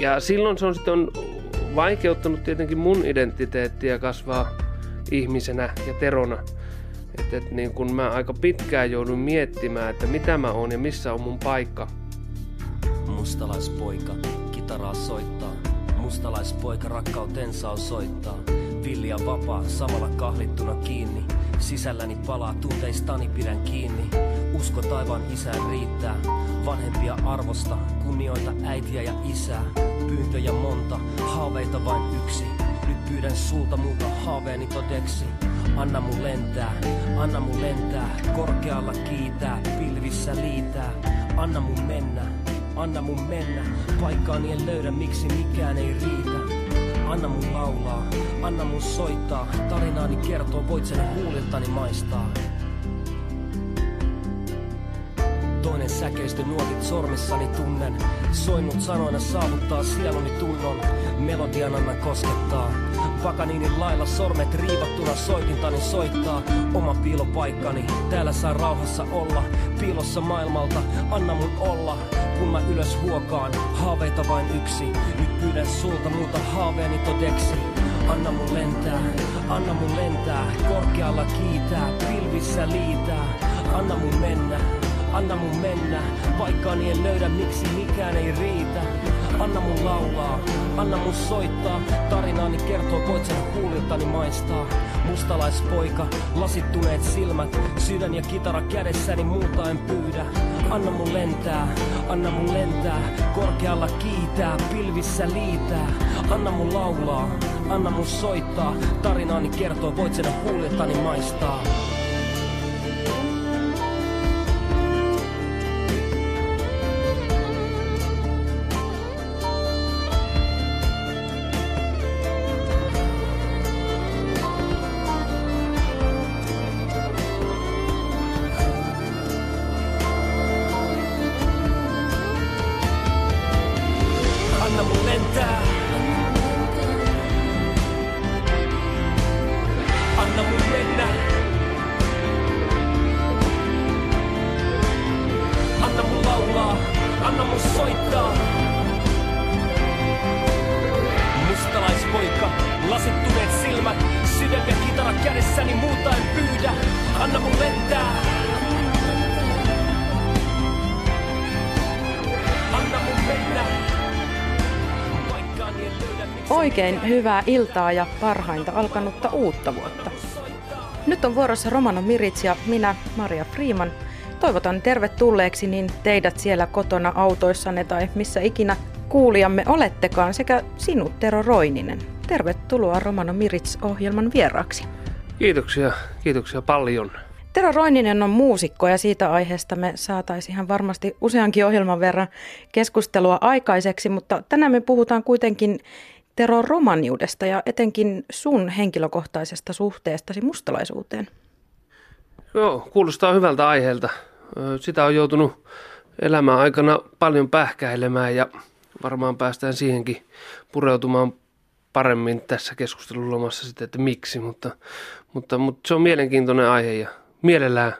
Ja silloin se on sitten vaikeuttanut tietenkin mun identiteettiä kasvaa ihmisenä ja terona. Että et niin kun mä aika pitkään joudun miettimään, että mitä mä oon ja missä on mun paikka. Mustalaispoika, kitaraa soittaa. Mustalaispoika rakkautensa osoittaa. Vilja vapaa, samalla kahlittuna kiinni. Sisälläni palaa, tunteistani pidän kiinni. Usko taivaan isään riittää. Vanhempia arvosta, kunnioita äitiä ja isää. Pyyntöjä monta, haaveita vain yksi. Nyt pyydän sulta muuta haaveeni todeksi. Anna mun lentää, anna mun lentää, korkealla kiitää, pilvissä liitää. Anna mun mennä, anna mun mennä, paikkaani en löydä, miksi mikään ei riitä. Anna mun laulaa, anna mun soittaa, tarinaani kertoo, voit sen huuliltani maistaa. Toinen säkeistö nuotit sormissani tunnen, soinnut sanoina saavuttaa sieluni tunnon, melodian anna koskettaa. Vakaniinin lailla sormet riivattuna soitintani soittaa. Oma piilopaikkani, täällä saa rauhassa olla. Piilossa maailmalta, anna mun olla. Kun mä ylös huokaan, haaveita vain yksi. Nyt pyydän sulta muuta haaveeni todeksi. Anna mun lentää, anna mun lentää. Korkealla kiitää, pilvissä liitää. Anna mun mennä, anna mun mennä Paikkaani en löydä, miksi mikään ei riitä Anna mun laulaa, anna mun soittaa. Tarinaani kertoo, voit sen huuliltani maistaa. Mustalaispoika, lasittuneet silmät, sydän ja kitara kädessäni muuta en pyydä. Anna mun lentää, anna mun lentää, korkealla kiitää, pilvissä liitää. Anna mun laulaa, anna mun soittaa. Tarinaani kertoo, voit sen huuliltani maistaa. Oikein hyvää iltaa ja parhainta alkanutta uutta vuotta. Nyt on vuorossa Romano Mirits ja minä, Maria Freeman. Toivotan tervetulleeksi niin teidät siellä kotona autoissanne tai missä ikinä kuulijamme olettekaan sekä sinut Tero Roininen. Tervetuloa Romano Mirits-ohjelman vieraaksi. Kiitoksia, kiitoksia paljon. Tero Roininen on muusikko ja siitä aiheesta me saataisiin ihan varmasti useankin ohjelman verran keskustelua aikaiseksi, mutta tänään me puhutaan kuitenkin Tero romaniudesta ja etenkin sun henkilökohtaisesta suhteestasi mustalaisuuteen. Joo, kuulostaa hyvältä aiheelta. Sitä on joutunut elämän aikana paljon pähkäilemään ja varmaan päästään siihenkin pureutumaan paremmin tässä keskustelulomassa sitten, että miksi, mutta, mutta, mutta se on mielenkiintoinen aihe ja mielellään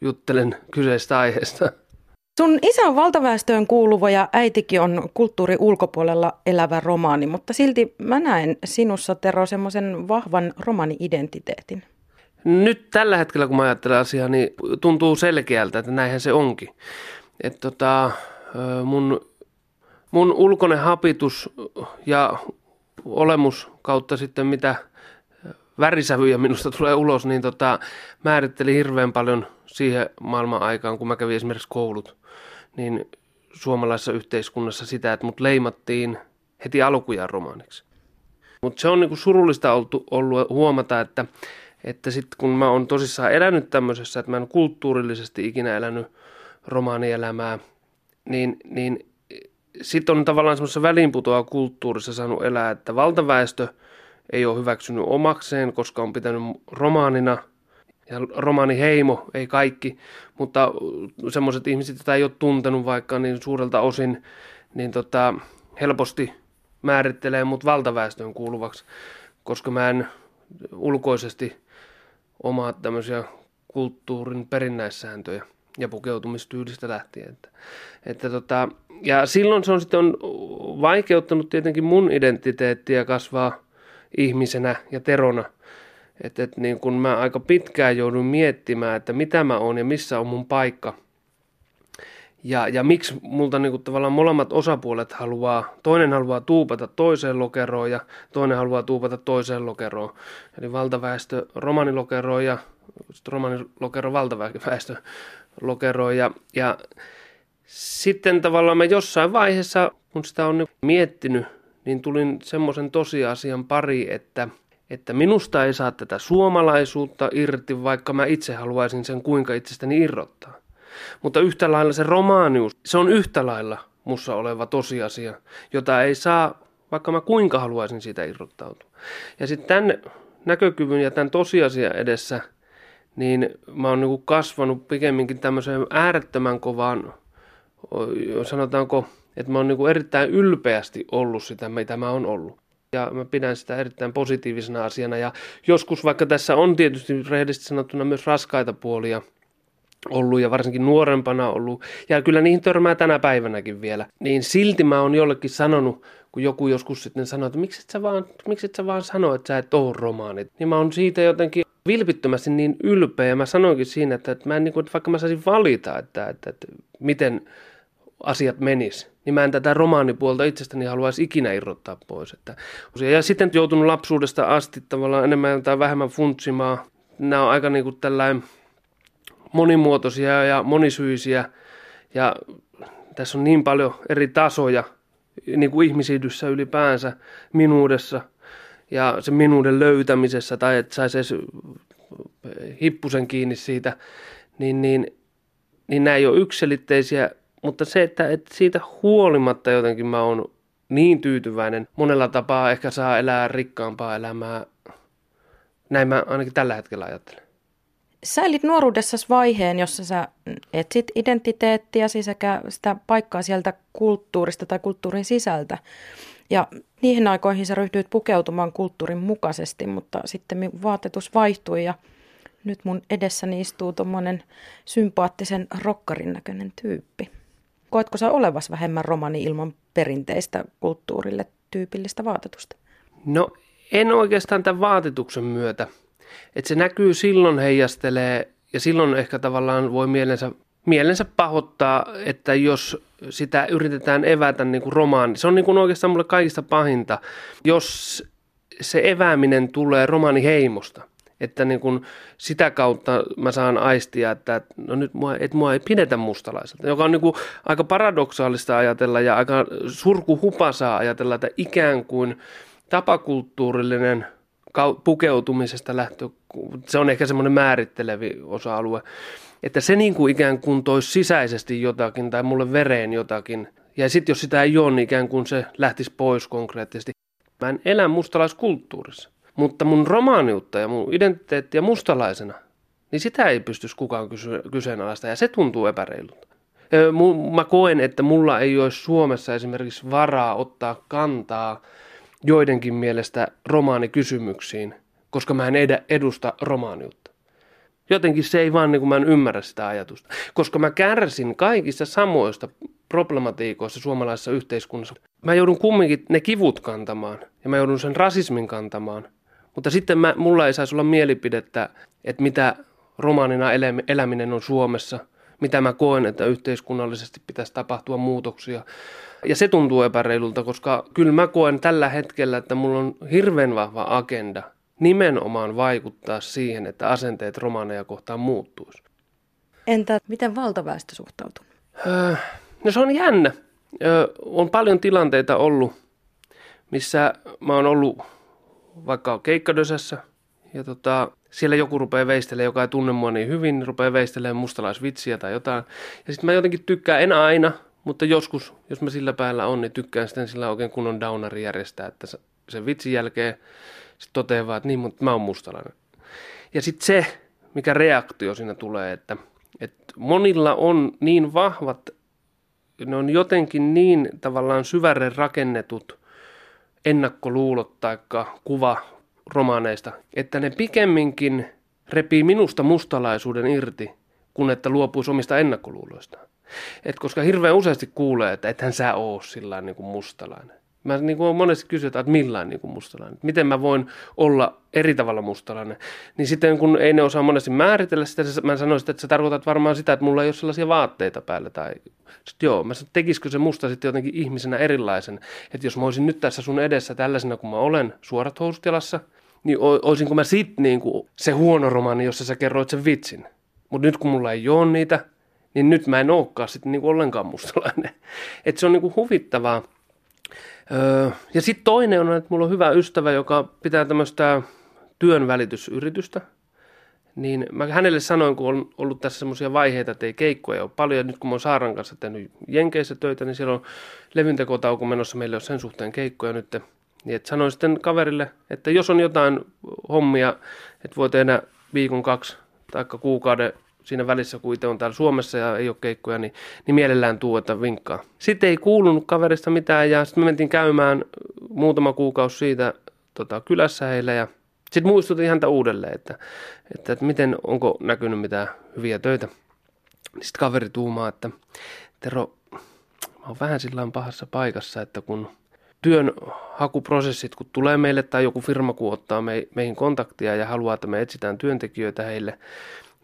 juttelen kyseistä aiheesta. Sun isä on valtaväestöön kuuluva ja äitikin on kulttuuri ulkopuolella elävä romaani, mutta silti mä näen sinussa, Tero, semmoisen vahvan romani-identiteetin. Nyt tällä hetkellä, kun mä ajattelen asiaa, niin tuntuu selkeältä, että näinhän se onkin. Että tota, mun, mun ulkoinen hapitus ja olemus kautta sitten mitä värisävyjä minusta tulee ulos, niin tota, määritteli hirveän paljon siihen maailman aikaan, kun mä kävin esimerkiksi koulut niin suomalaisessa yhteiskunnassa sitä, että mut leimattiin heti alkujaan romaaniksi. Mutta se on niinku surullista ollut, ollut huomata, että, että sitten kun mä oon tosissaan elänyt tämmöisessä, että mä en kulttuurillisesti ikinä elänyt romaanielämää, niin, niin sitten on tavallaan semmoisessa väliinputoa kulttuurissa saanut elää, että valtaväestö ei ole hyväksynyt omakseen, koska on pitänyt romaanina – ja romaaniheimo, ei kaikki, mutta semmoiset ihmiset, joita ei ole tuntenut vaikka niin suurelta osin, niin tota, helposti määrittelee mut valtaväestöön kuuluvaksi, koska mä en ulkoisesti omaa tämmöisiä kulttuurin perinnäissääntöjä. ja pukeutumistyylistä lähtien. Että, että tota, ja silloin se on sitten on vaikeuttanut tietenkin mun identiteettiä kasvaa ihmisenä ja terona. Että et niin kun mä aika pitkään joudun miettimään, että mitä mä oon ja missä on mun paikka. Ja, ja miksi multa niin tavallaan molemmat osapuolet haluaa, toinen haluaa tuupata toiseen lokeroon ja toinen haluaa tuupata toiseen lokeroon. Eli valtaväestö romanilokeroon ja romanilokero valtaväestö lokeroon. Ja, ja sitten tavallaan mä jossain vaiheessa, kun sitä on nyt miettinyt, niin tulin semmoisen tosiasian pari, että, että minusta ei saa tätä suomalaisuutta irti, vaikka mä itse haluaisin sen kuinka itsestäni irrottaa. Mutta yhtä lailla se romaanius, se on yhtä lailla mussa oleva tosiasia, jota ei saa, vaikka mä kuinka haluaisin siitä irrottautua. Ja sitten tämän näkökyvyn ja tämän tosiasian edessä, niin mä oon niin kasvanut pikemminkin tämmöiseen äärettömän kovaan sanotaanko, että mä oon niin erittäin ylpeästi ollut sitä, mitä mä oon ollut. Ja mä pidän sitä erittäin positiivisena asiana. Ja joskus, vaikka tässä on tietysti rehellisesti sanottuna myös raskaita puolia ollut ja varsinkin nuorempana ollut, ja kyllä niihin törmää tänä päivänäkin vielä, niin silti mä oon jollekin sanonut, kun joku joskus sitten sanoo, että miksi et sä vaan, miksi et sä vaan sano, että sä et oo romaanit, niin mä oon siitä jotenkin vilpittömästi niin ylpeä, ja mä sanoinkin siinä, että, että, mä en, niin kuin, että vaikka mä saisin valita, että, että, että miten asiat menis, niin mä en tätä romaanipuolta itsestäni haluaisi ikinä irrottaa pois. Että, ja sitten joutunut lapsuudesta asti tavallaan enemmän tai vähemmän funtsimaan. Nämä on aika niin kuin tällainen monimuotoisia ja monisyisiä ja tässä on niin paljon eri tasoja niin kuin ihmisyydyssä ylipäänsä, minuudessa ja sen minuuden löytämisessä tai että saisi edes hippusen kiinni siitä, niin, niin, niin nämä ei ole yksilitteisiä mutta se, että, että siitä huolimatta jotenkin mä oon niin tyytyväinen, monella tapaa ehkä saa elää rikkaampaa elämää. Näin mä ainakin tällä hetkellä ajattelen. Sä elit nuoruudessasi vaiheen, jossa sä etsit identiteettiäsi sekä sitä paikkaa sieltä kulttuurista tai kulttuurin sisältä. Ja niihin aikoihin sä ryhdyit pukeutumaan kulttuurin mukaisesti, mutta sitten vaatetus vaihtui ja nyt mun edessäni istuu tuommoinen sympaattisen rokkarin näköinen tyyppi. Koetko sä olevas vähemmän romani ilman perinteistä kulttuurille tyypillistä vaatetusta? No en oikeastaan tämän vaatetuksen myötä. Että se näkyy silloin heijastelee ja silloin ehkä tavallaan voi mielensä, mielensä pahoittaa, että jos sitä yritetään evätä niin kuin romaani. Se on niin kuin oikeastaan mulle kaikista pahinta, jos se evääminen tulee romaaniheimosta että niin kun sitä kautta mä saan aistia, että no nyt mua, et mua ei pidetä mustalaiselta, joka on niin aika paradoksaalista ajatella ja aika surkuhupasaa ajatella, että ikään kuin tapakulttuurillinen pukeutumisesta lähtö, se on ehkä semmoinen määrittelevi osa-alue, että se niin kuin ikään kuin toisi sisäisesti jotakin tai mulle vereen jotakin. Ja sitten jos sitä ei ole, niin ikään kuin se lähtisi pois konkreettisesti. Mä en elä mustalaiskulttuurissa. Mutta mun romaaniutta ja mun identiteettiä mustalaisena, niin sitä ei pystyisi kukaan kyseenalaista ja se tuntuu epäreilulta. Mä koen, että mulla ei olisi Suomessa esimerkiksi varaa ottaa kantaa joidenkin mielestä romaanikysymyksiin, koska mä en edusta romaaniutta. Jotenkin se ei vaan, niin kuin mä en ymmärrä sitä ajatusta. Koska mä kärsin kaikista samoista problematiikoista suomalaisessa yhteiskunnassa. Mä joudun kumminkin ne kivut kantamaan ja mä joudun sen rasismin kantamaan mutta sitten mä, mulla ei saisi olla mielipidettä, että mitä romaanina eläminen on Suomessa, mitä mä koen, että yhteiskunnallisesti pitäisi tapahtua muutoksia. Ja se tuntuu epäreilulta, koska kyllä mä koen tällä hetkellä, että mulla on hirveän vahva agenda nimenomaan vaikuttaa siihen, että asenteet romaaneja kohtaan muuttuisi. Entä miten valtaväestö suhtautuu? Öö, no se on jännä. Öö, on paljon tilanteita ollut, missä mä oon ollut vaikka keikkadösässä ja tota, siellä joku rupeaa veistelemään, joka ei tunne mua niin hyvin, niin rupeaa veistelemään mustalaisvitsiä tai jotain. Ja sitten mä jotenkin tykkään, en aina, mutta joskus, jos mä sillä päällä on, niin tykkään sitten sillä oikein kunnon downari järjestää, että sen vitsin jälkeen sitten toteaa vaan, että niin, mutta mä oon mustalainen. Ja sitten se, mikä reaktio siinä tulee, että, että monilla on niin vahvat, ne on jotenkin niin tavallaan syväre rakennetut ennakkoluulot tai kuva romaaneista, että ne pikemminkin repii minusta mustalaisuuden irti kun että luopuisi omista ennakkoluuloistaan. Et koska hirveän useasti kuulee, että ethän sä oo sillä niin kuin mustalainen. Mä niin kuin monesti kysytään, että millainen niin kuin mustalainen. Miten mä voin olla eri tavalla mustalainen. Niin sitten kun ei ne osaa monesti määritellä sitä, mä sanoisin, että sä tarkoitat varmaan sitä, että mulla ei ole sellaisia vaatteita päällä. Tai sitten joo, mä sanoin, tekisikö se musta sitten jotenkin ihmisenä erilaisen. Että jos mä olisin nyt tässä sun edessä tällaisena kuin mä olen, suorat housut jalassa, niin olisinko mä sit niin kuin se huono romaani, jossa sä kerroit sen vitsin. Mutta nyt kun mulla ei ole niitä, niin nyt mä en olekaan sitten niin ollenkaan mustalainen. Että se on niin kuin huvittavaa. Ja sitten toinen on, että mulla on hyvä ystävä, joka pitää tämmöistä työnvälitysyritystä. Niin mä hänelle sanoin, kun on ollut tässä semmoisia vaiheita, että ei keikkoja ole paljon. Nyt kun mä oon Saaran kanssa tehnyt Jenkeissä töitä, niin siellä on levyntekotauko menossa. Meillä on sen suhteen keikkoja nyt. Niin että sanoin sitten kaverille, että jos on jotain hommia, että voi tehdä viikon kaksi tai kuukauden siinä välissä, kun itse on täällä Suomessa ja ei ole keikkoja, niin, niin mielellään tuu, että vinkkaa. Sitten ei kuulunut kaverista mitään ja sitten me mentiin käymään muutama kuukausi siitä tota, kylässä heillä ja sitten muistutin häntä uudelleen, että, että, että miten, onko näkynyt mitään hyviä töitä. Sitten kaveri tuumaa, että Tero, mä oon vähän sillä pahassa paikassa, että kun työn hakuprosessit, kun tulee meille tai joku firma, kun ottaa meihin kontaktia ja haluaa, että me etsitään työntekijöitä heille,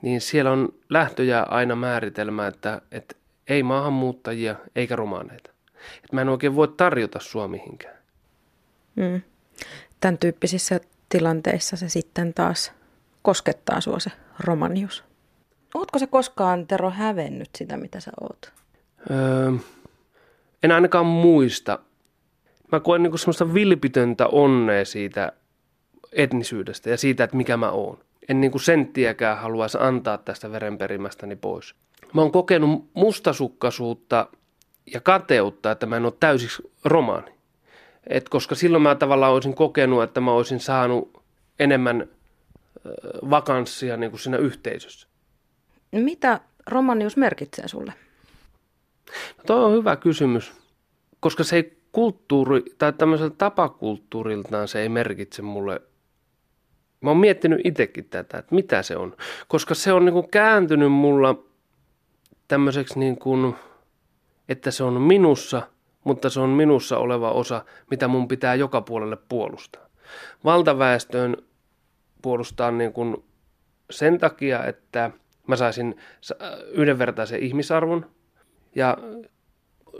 niin siellä on lähtöjä aina määritelmä, että, että ei maahanmuuttajia eikä romaaneita. Että mä en oikein voi tarjota sua mihinkään. Mm. Tämän tyyppisissä tilanteissa se sitten taas koskettaa sua se romanius. Ootko se koskaan, Tero, hävennyt sitä, mitä sä oot? Öö, en ainakaan muista. Mä koen niinku semmoista vilpitöntä onnea siitä etnisyydestä ja siitä, että mikä mä oon en niin kuin senttiäkään haluaisi antaa tästä verenperimästäni pois. Mä oon kokenut mustasukkaisuutta ja kateutta, että mä en ole täysiksi romaani. Et koska silloin mä tavallaan olisin kokenut, että mä olisin saanut enemmän vakanssia niin kuin siinä yhteisössä. Mitä romanius merkitsee sulle? No toi on hyvä kysymys, koska se ei kulttuuri tai tämmöiseltä tapakulttuuriltaan se ei merkitse mulle Mä oon miettinyt itsekin tätä, että mitä se on. Koska se on niin kuin kääntynyt mulla tämmöiseksi niin kuin, että se on minussa, mutta se on minussa oleva osa, mitä mun pitää joka puolelle puolustaa. Valtaväestöön puolustaa niin kuin sen takia, että mä saisin yhdenvertaisen ihmisarvon. Ja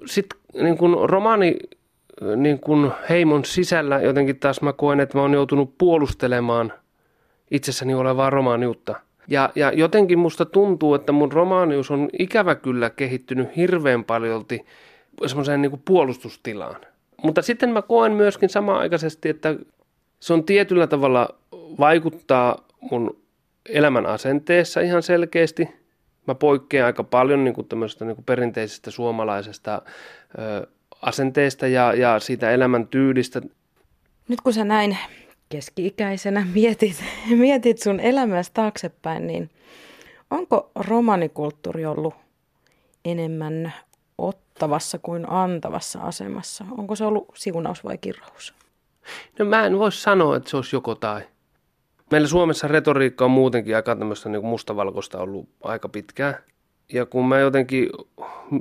sitten niin kuin romani niin kuin heimon sisällä jotenkin taas mä koen, että mä oon joutunut puolustelemaan – itsessäni olevaa romaaniutta. Ja, ja jotenkin musta tuntuu, että mun romaanius on ikävä kyllä kehittynyt hirveän paljolti semmoiseen niin puolustustilaan. Mutta sitten mä koen myöskin samaaikaisesti, että se on tietyllä tavalla vaikuttaa mun elämän asenteessa ihan selkeästi. Mä poikkean aika paljon niin kuin niin kuin perinteisestä suomalaisesta ö, asenteesta ja, ja siitä elämän tyylistä. Nyt kun sä näin keski-ikäisenä mietit, mietit sun elämässä taaksepäin, niin onko romanikulttuuri ollut enemmän ottavassa kuin antavassa asemassa? Onko se ollut siunaus vai kirraus? No mä en voi sanoa, että se olisi joko tai. Meillä Suomessa retoriikka on muutenkin aika tämmöistä niin mustavalkoista ollut aika pitkään. Ja kun mä jotenkin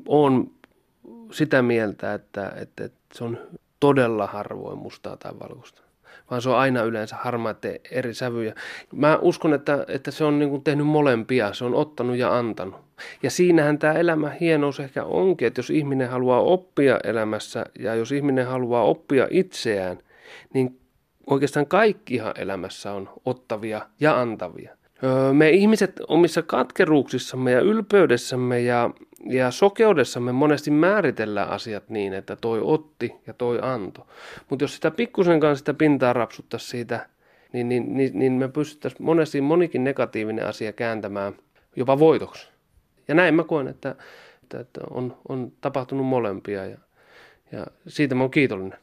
oon sitä mieltä, että, että, että se on todella harvoin mustaa tai valkoista vaan se on aina yleensä harmaat eri sävyjä. Mä uskon, että, että se on niin kuin tehnyt molempia, se on ottanut ja antanut. Ja siinähän tämä elämä hienous ehkä onkin, että jos ihminen haluaa oppia elämässä ja jos ihminen haluaa oppia itseään, niin oikeastaan kaikkihan elämässä on ottavia ja antavia. Me ihmiset omissa katkeruuksissamme ja ylpeydessämme ja, ja sokeudessamme monesti määritellään asiat niin, että toi otti ja toi anto. Mutta jos sitä pikkusen kanssa sitä pintaa rapsuttaisiin siitä, niin, niin, niin, niin me pystyttäisiin monesti monikin negatiivinen asia kääntämään jopa voitoksi. Ja näin mä koen, että, että, että on, on tapahtunut molempia ja, ja siitä mä oon kiitollinen.